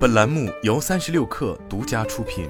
本栏目由三十六氪独家出品。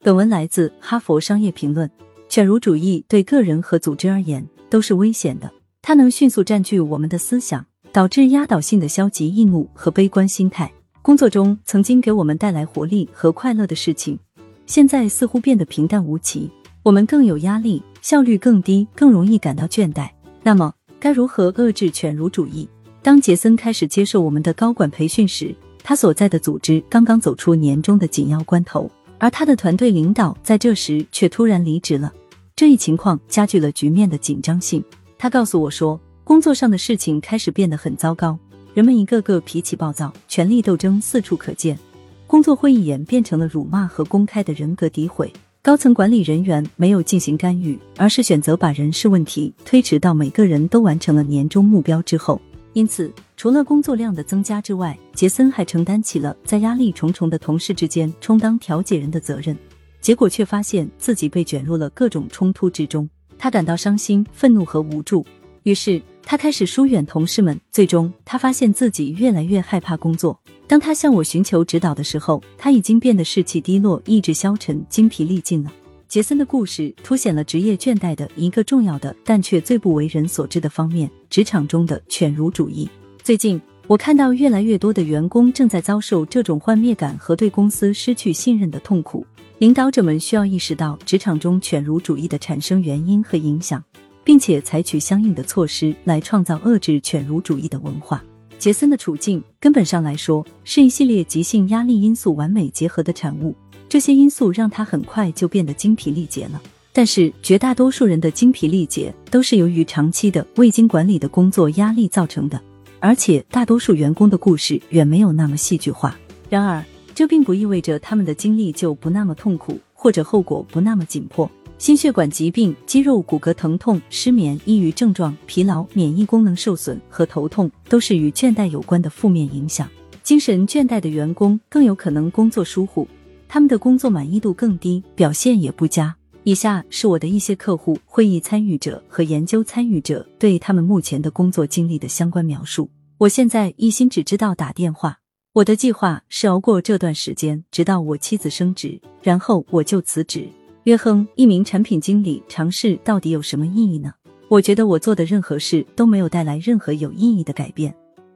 本文来自《哈佛商业评论》。犬儒主义对个人和组织而言都是危险的，它能迅速占据我们的思想，导致压倒性的消极易怒和悲观心态。工作中曾经给我们带来活力和快乐的事情，现在似乎变得平淡无奇。我们更有压力，效率更低，更容易感到倦怠。那么，该如何遏制犬儒主义？当杰森开始接受我们的高管培训时，他所在的组织刚刚走出年终的紧要关头，而他的团队领导在这时却突然离职了。这一情况加剧了局面的紧张性。他告诉我说，工作上的事情开始变得很糟糕，人们一个个脾气暴躁，权力斗争四处可见，工作会议演变成了辱骂和公开的人格诋毁。高层管理人员没有进行干预，而是选择把人事问题推迟到每个人都完成了年终目标之后。因此，除了工作量的增加之外，杰森还承担起了在压力重重的同事之间充当调解人的责任。结果却发现自己被卷入了各种冲突之中，他感到伤心、愤怒和无助。于是，他开始疏远同事们。最终，他发现自己越来越害怕工作。当他向我寻求指导的时候，他已经变得士气低落、意志消沉、精疲力尽了。杰森的故事凸显了职业倦怠的一个重要的，但却最不为人所知的方面——职场中的犬儒主义。最近，我看到越来越多的员工正在遭受这种幻灭感和对公司失去信任的痛苦。领导者们需要意识到职场中犬儒主义的产生原因和影响，并且采取相应的措施来创造遏制犬儒主义的文化。杰森的处境，根本上来说，是一系列急性压力因素完美结合的产物。这些因素让他很快就变得精疲力竭了，但是绝大多数人的精疲力竭都是由于长期的未经管理的工作压力造成的，而且大多数员工的故事远没有那么戏剧化。然而，这并不意味着他们的经历就不那么痛苦，或者后果不那么紧迫。心血管疾病、肌肉骨骼疼痛、失眠、抑郁症状、疲劳、免疫功能受损和头痛，都是与倦怠有关的负面影响。精神倦怠的员工更有可能工作疏忽。他们的工作满意度更低，表现也不佳。以下是我的一些客户、会议参与者和研究参与者对他们目前的工作经历的相关描述。我现在一心只知道打电话。我的计划是熬过这段时间，直到我妻子升职，然后我就辞职。约亨，一名产品经理，尝试到底有什么意义呢？我觉得我做的任何事都没有带来任何有意义的改变。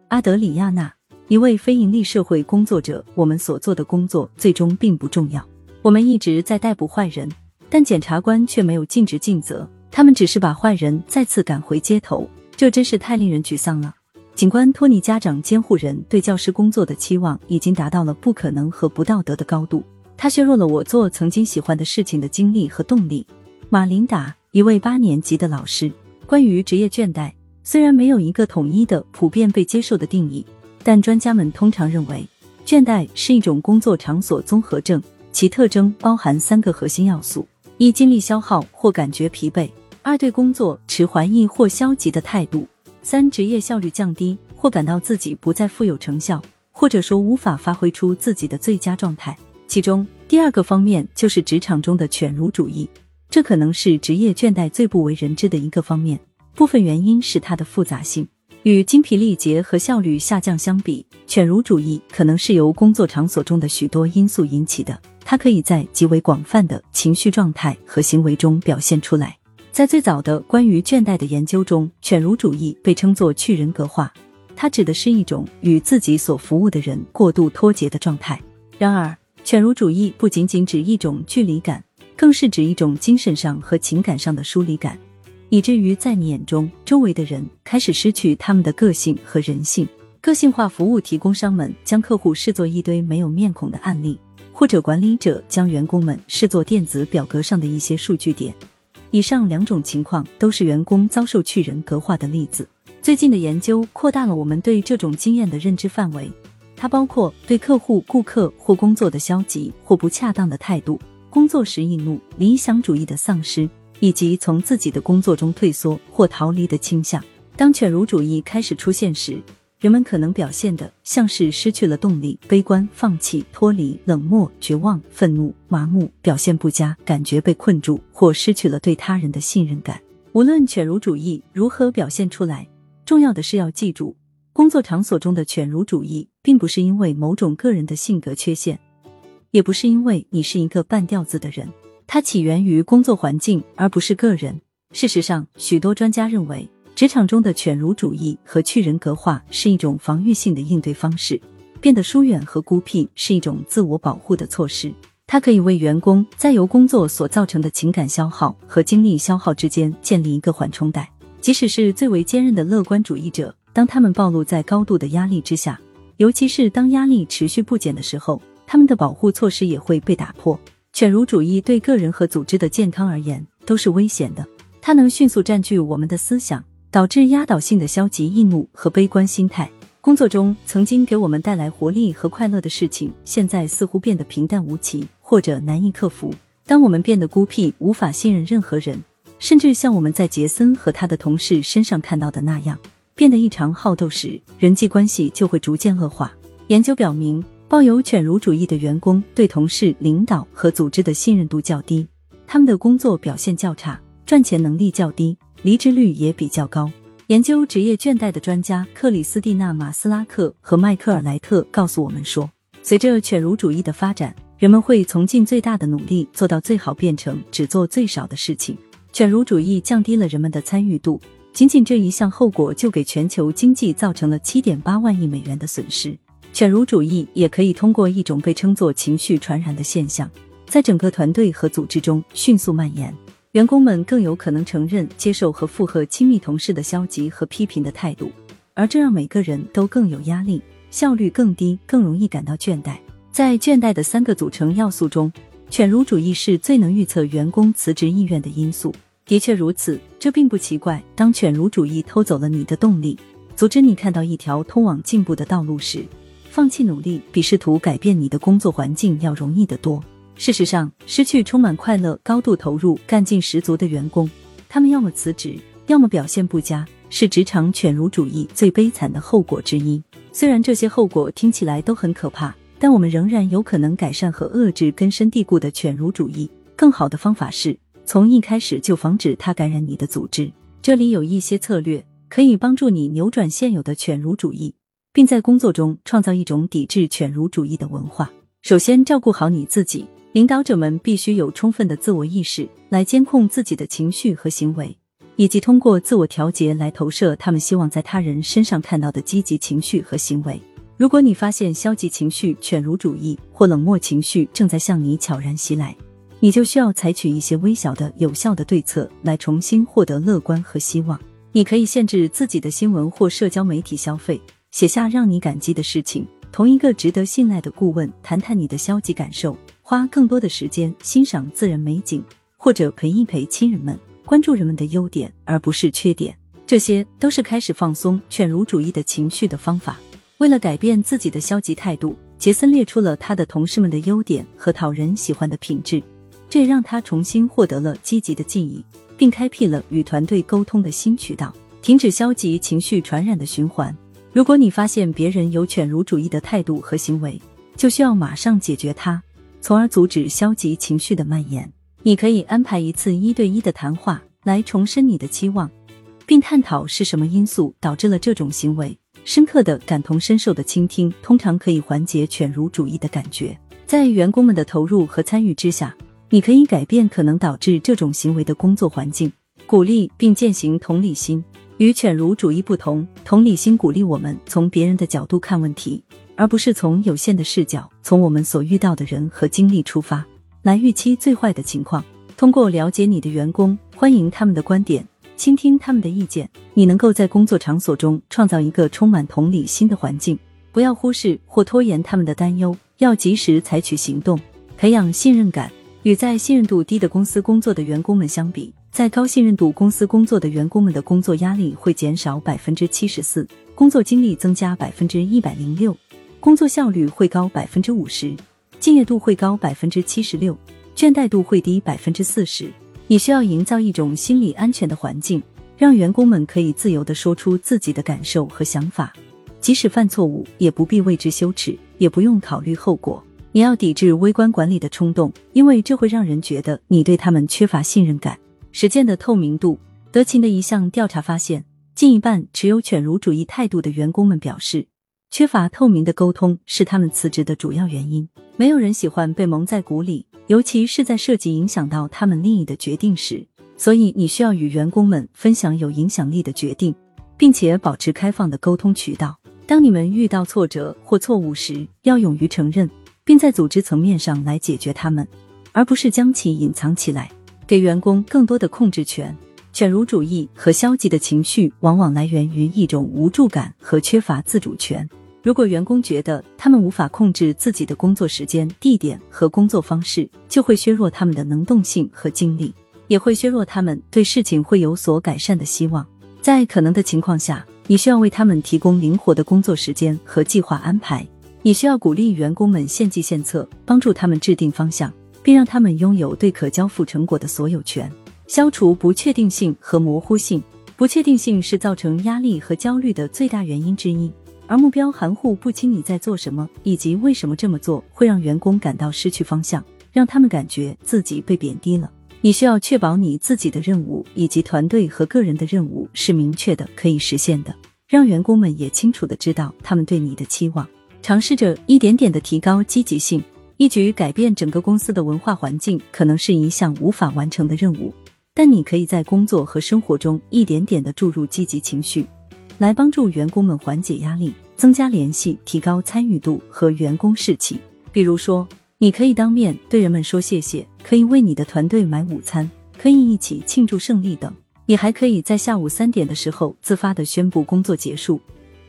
阿德里亚娜。一位非营利社会工作者，我们所做的工作最终并不重要。我们一直在逮捕坏人，但检察官却没有尽职尽责，他们只是把坏人再次赶回街头。这真是太令人沮丧了。警官托尼家长监护人对教师工作的期望已经达到了不可能和不道德的高度，他削弱了我做曾经喜欢的事情的精力和动力。马琳达，一位八年级的老师，关于职业倦怠，虽然没有一个统一的、普遍被接受的定义。但专家们通常认为，倦怠是一种工作场所综合症，其特征包含三个核心要素：一、精力消耗或感觉疲惫；二、对工作持怀疑或消极的态度；三、职业效率降低或感到自己不再富有成效，或者说无法发挥出自己的最佳状态。其中，第二个方面就是职场中的犬儒主义，这可能是职业倦怠最不为人知的一个方面。部分原因是它的复杂性。与精疲力竭和效率下降相比，犬儒主义可能是由工作场所中的许多因素引起的。它可以在极为广泛的情绪状态和行为中表现出来。在最早的关于倦怠的研究中，犬儒主义被称作去人格化，它指的是一种与自己所服务的人过度脱节的状态。然而，犬儒主义不仅仅指一种距离感，更是指一种精神上和情感上的疏离感。以至于在你眼中，周围的人开始失去他们的个性和人性。个性化服务提供商们将客户视作一堆没有面孔的案例，或者管理者将员工们视作电子表格上的一些数据点。以上两种情况都是员工遭受去人格化的例子。最近的研究扩大了我们对这种经验的认知范围，它包括对客户、顾客或工作的消极或不恰当的态度，工作时易怒、理想主义的丧失。以及从自己的工作中退缩或逃离的倾向。当犬儒主义开始出现时，人们可能表现的像是失去了动力、悲观、放弃、脱离、冷漠、绝望、愤怒、麻木、表现不佳、感觉被困住或失去了对他人的信任感。无论犬儒主义如何表现出来，重要的是要记住，工作场所中的犬儒主义，并不是因为某种个人的性格缺陷，也不是因为你是一个半吊子的人，它起源于工作环境，而不是个人。事实上，许多专家认为，职场中的犬儒主义和去人格化是一种防御性的应对方式，变得疏远和孤僻是一种自我保护的措施。它可以为员工在由工作所造成的情感消耗和精力消耗之间建立一个缓冲带。即使是最为坚韧的乐观主义者，当他们暴露在高度的压力之下，尤其是当压力持续不减的时候，他们的保护措施也会被打破。犬儒主义对个人和组织的健康而言都是危险的。它能迅速占据我们的思想，导致压倒性的消极易怒和悲观心态。工作中曾经给我们带来活力和快乐的事情，现在似乎变得平淡无奇，或者难以克服。当我们变得孤僻，无法信任任何人，甚至像我们在杰森和他的同事身上看到的那样，变得异常好斗时，人际关系就会逐渐恶化。研究表明，抱有犬儒主义的员工对同事、领导和组织的信任度较低，他们的工作表现较差。赚钱能力较低，离职率也比较高。研究职业倦怠的专家克里斯蒂娜·马斯拉克和迈克尔·莱特告诉我们说，随着犬儒主义的发展，人们会从尽最大的努力做到最好，变成只做最少的事情。犬儒主义降低了人们的参与度，仅仅这一项后果就给全球经济造成了七点八万亿美元的损失。犬儒主义也可以通过一种被称作情绪传染的现象，在整个团队和组织中迅速蔓延。员工们更有可能承认、接受和附和亲密同事的消极和批评的态度，而这让每个人都更有压力，效率更低，更容易感到倦怠。在倦怠的三个组成要素中，犬儒主义是最能预测员工辞职意愿的因素。的确如此，这并不奇怪。当犬儒主义偷走了你的动力，阻止你看到一条通往进步的道路时，放弃努力比试图改变你的工作环境要容易得多。事实上，失去充满快乐、高度投入、干劲十足的员工，他们要么辞职，要么表现不佳，是职场犬儒主义最悲惨的后果之一。虽然这些后果听起来都很可怕，但我们仍然有可能改善和遏制根深蒂固的犬儒主义。更好的方法是从一开始就防止它感染你的组织。这里有一些策略可以帮助你扭转现有的犬儒主义，并在工作中创造一种抵制犬儒主义的文化。首先，照顾好你自己。领导者们必须有充分的自我意识，来监控自己的情绪和行为，以及通过自我调节来投射他们希望在他人身上看到的积极情绪和行为。如果你发现消极情绪、犬儒主义或冷漠情绪正在向你悄然袭来，你就需要采取一些微小的、有效的对策来重新获得乐观和希望。你可以限制自己的新闻或社交媒体消费，写下让你感激的事情，同一个值得信赖的顾问谈谈你的消极感受。花更多的时间欣赏自然美景，或者陪一陪亲人们，关注人们的优点而不是缺点，这些都是开始放松犬儒主义的情绪的方法。为了改变自己的消极态度，杰森列出了他的同事们的优点和讨人喜欢的品质，这也让他重新获得了积极的记忆，并开辟了与团队沟通的新渠道，停止消极情绪传染的循环。如果你发现别人有犬儒主义的态度和行为，就需要马上解决它。从而阻止消极情绪的蔓延。你可以安排一次一对一的谈话，来重申你的期望，并探讨是什么因素导致了这种行为。深刻的感同身受的倾听，通常可以缓解犬儒主义的感觉。在员工们的投入和参与之下，你可以改变可能导致这种行为的工作环境，鼓励并践行同理心。与犬儒主义不同，同理心鼓励我们从别人的角度看问题。而不是从有限的视角，从我们所遇到的人和经历出发，来预期最坏的情况。通过了解你的员工，欢迎他们的观点，倾听他们的意见，你能够在工作场所中创造一个充满同理心的环境。不要忽视或拖延他们的担忧，要及时采取行动，培养信任感。与在信任度低的公司工作的员工们相比，在高信任度公司工作的员工们的工作压力会减少百分之七十四，工作精力增加百分之一百零六。工作效率会高百分之五十，敬业度会高百分之七十六，倦怠度会低百分之四十。你需要营造一种心理安全的环境，让员工们可以自由的说出自己的感受和想法，即使犯错误，也不必为之羞耻，也不用考虑后果。你要抵制微观管理的冲动，因为这会让人觉得你对他们缺乏信任感。实践的透明度，德勤的一项调查发现。近一半持有犬儒主义态度的员工们表示，缺乏透明的沟通是他们辞职的主要原因。没有人喜欢被蒙在鼓里，尤其是在涉及影响到他们利益的决定时。所以，你需要与员工们分享有影响力的决定，并且保持开放的沟通渠道。当你们遇到挫折或错误时，要勇于承认，并在组织层面上来解决它们，而不是将其隐藏起来。给员工更多的控制权。犬儒主义和消极的情绪往往来源于一种无助感和缺乏自主权。如果员工觉得他们无法控制自己的工作时间、地点和工作方式，就会削弱他们的能动性和精力，也会削弱他们对事情会有所改善的希望。在可能的情况下，你需要为他们提供灵活的工作时间和计划安排。你需要鼓励员工们献计献策，帮助他们制定方向，并让他们拥有对可交付成果的所有权。消除不确定性和模糊性。不确定性是造成压力和焦虑的最大原因之一，而目标含糊不清，你在做什么以及为什么这么做，会让员工感到失去方向，让他们感觉自己被贬低了。你需要确保你自己的任务以及团队和个人的任务是明确的、可以实现的，让员工们也清楚的知道他们对你的期望。尝试着一点点的提高积极性，一举改变整个公司的文化环境，可能是一项无法完成的任务。但你可以在工作和生活中一点点的注入积极情绪，来帮助员工们缓解压力、增加联系、提高参与度和员工士气。比如说。你可以当面对人们说谢谢，可以为你的团队买午餐，可以一起庆祝胜利等。你还可以在下午三点的时候自发的宣布工作结束，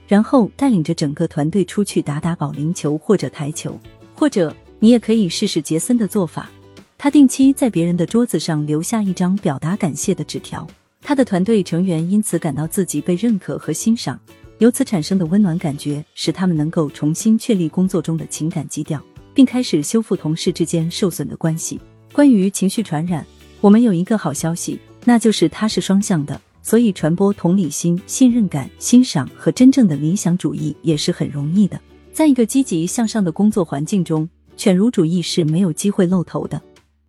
然后带领着整个团队出去打打保龄球或者台球。或者你也可以试试杰森的做法，他定期在别人的桌子上留下一张表达感谢的纸条，他的团队成员因此感到自己被认可和欣赏，由此产生的温暖感觉使他们能够重新确立工作中的情感基调。并开始修复同事之间受损的关系。关于情绪传染，我们有一个好消息，那就是它是双向的，所以传播同理心、信任感、欣赏和真正的理想主义也是很容易的。在一个积极向上的工作环境中，犬儒主义是没有机会露头的。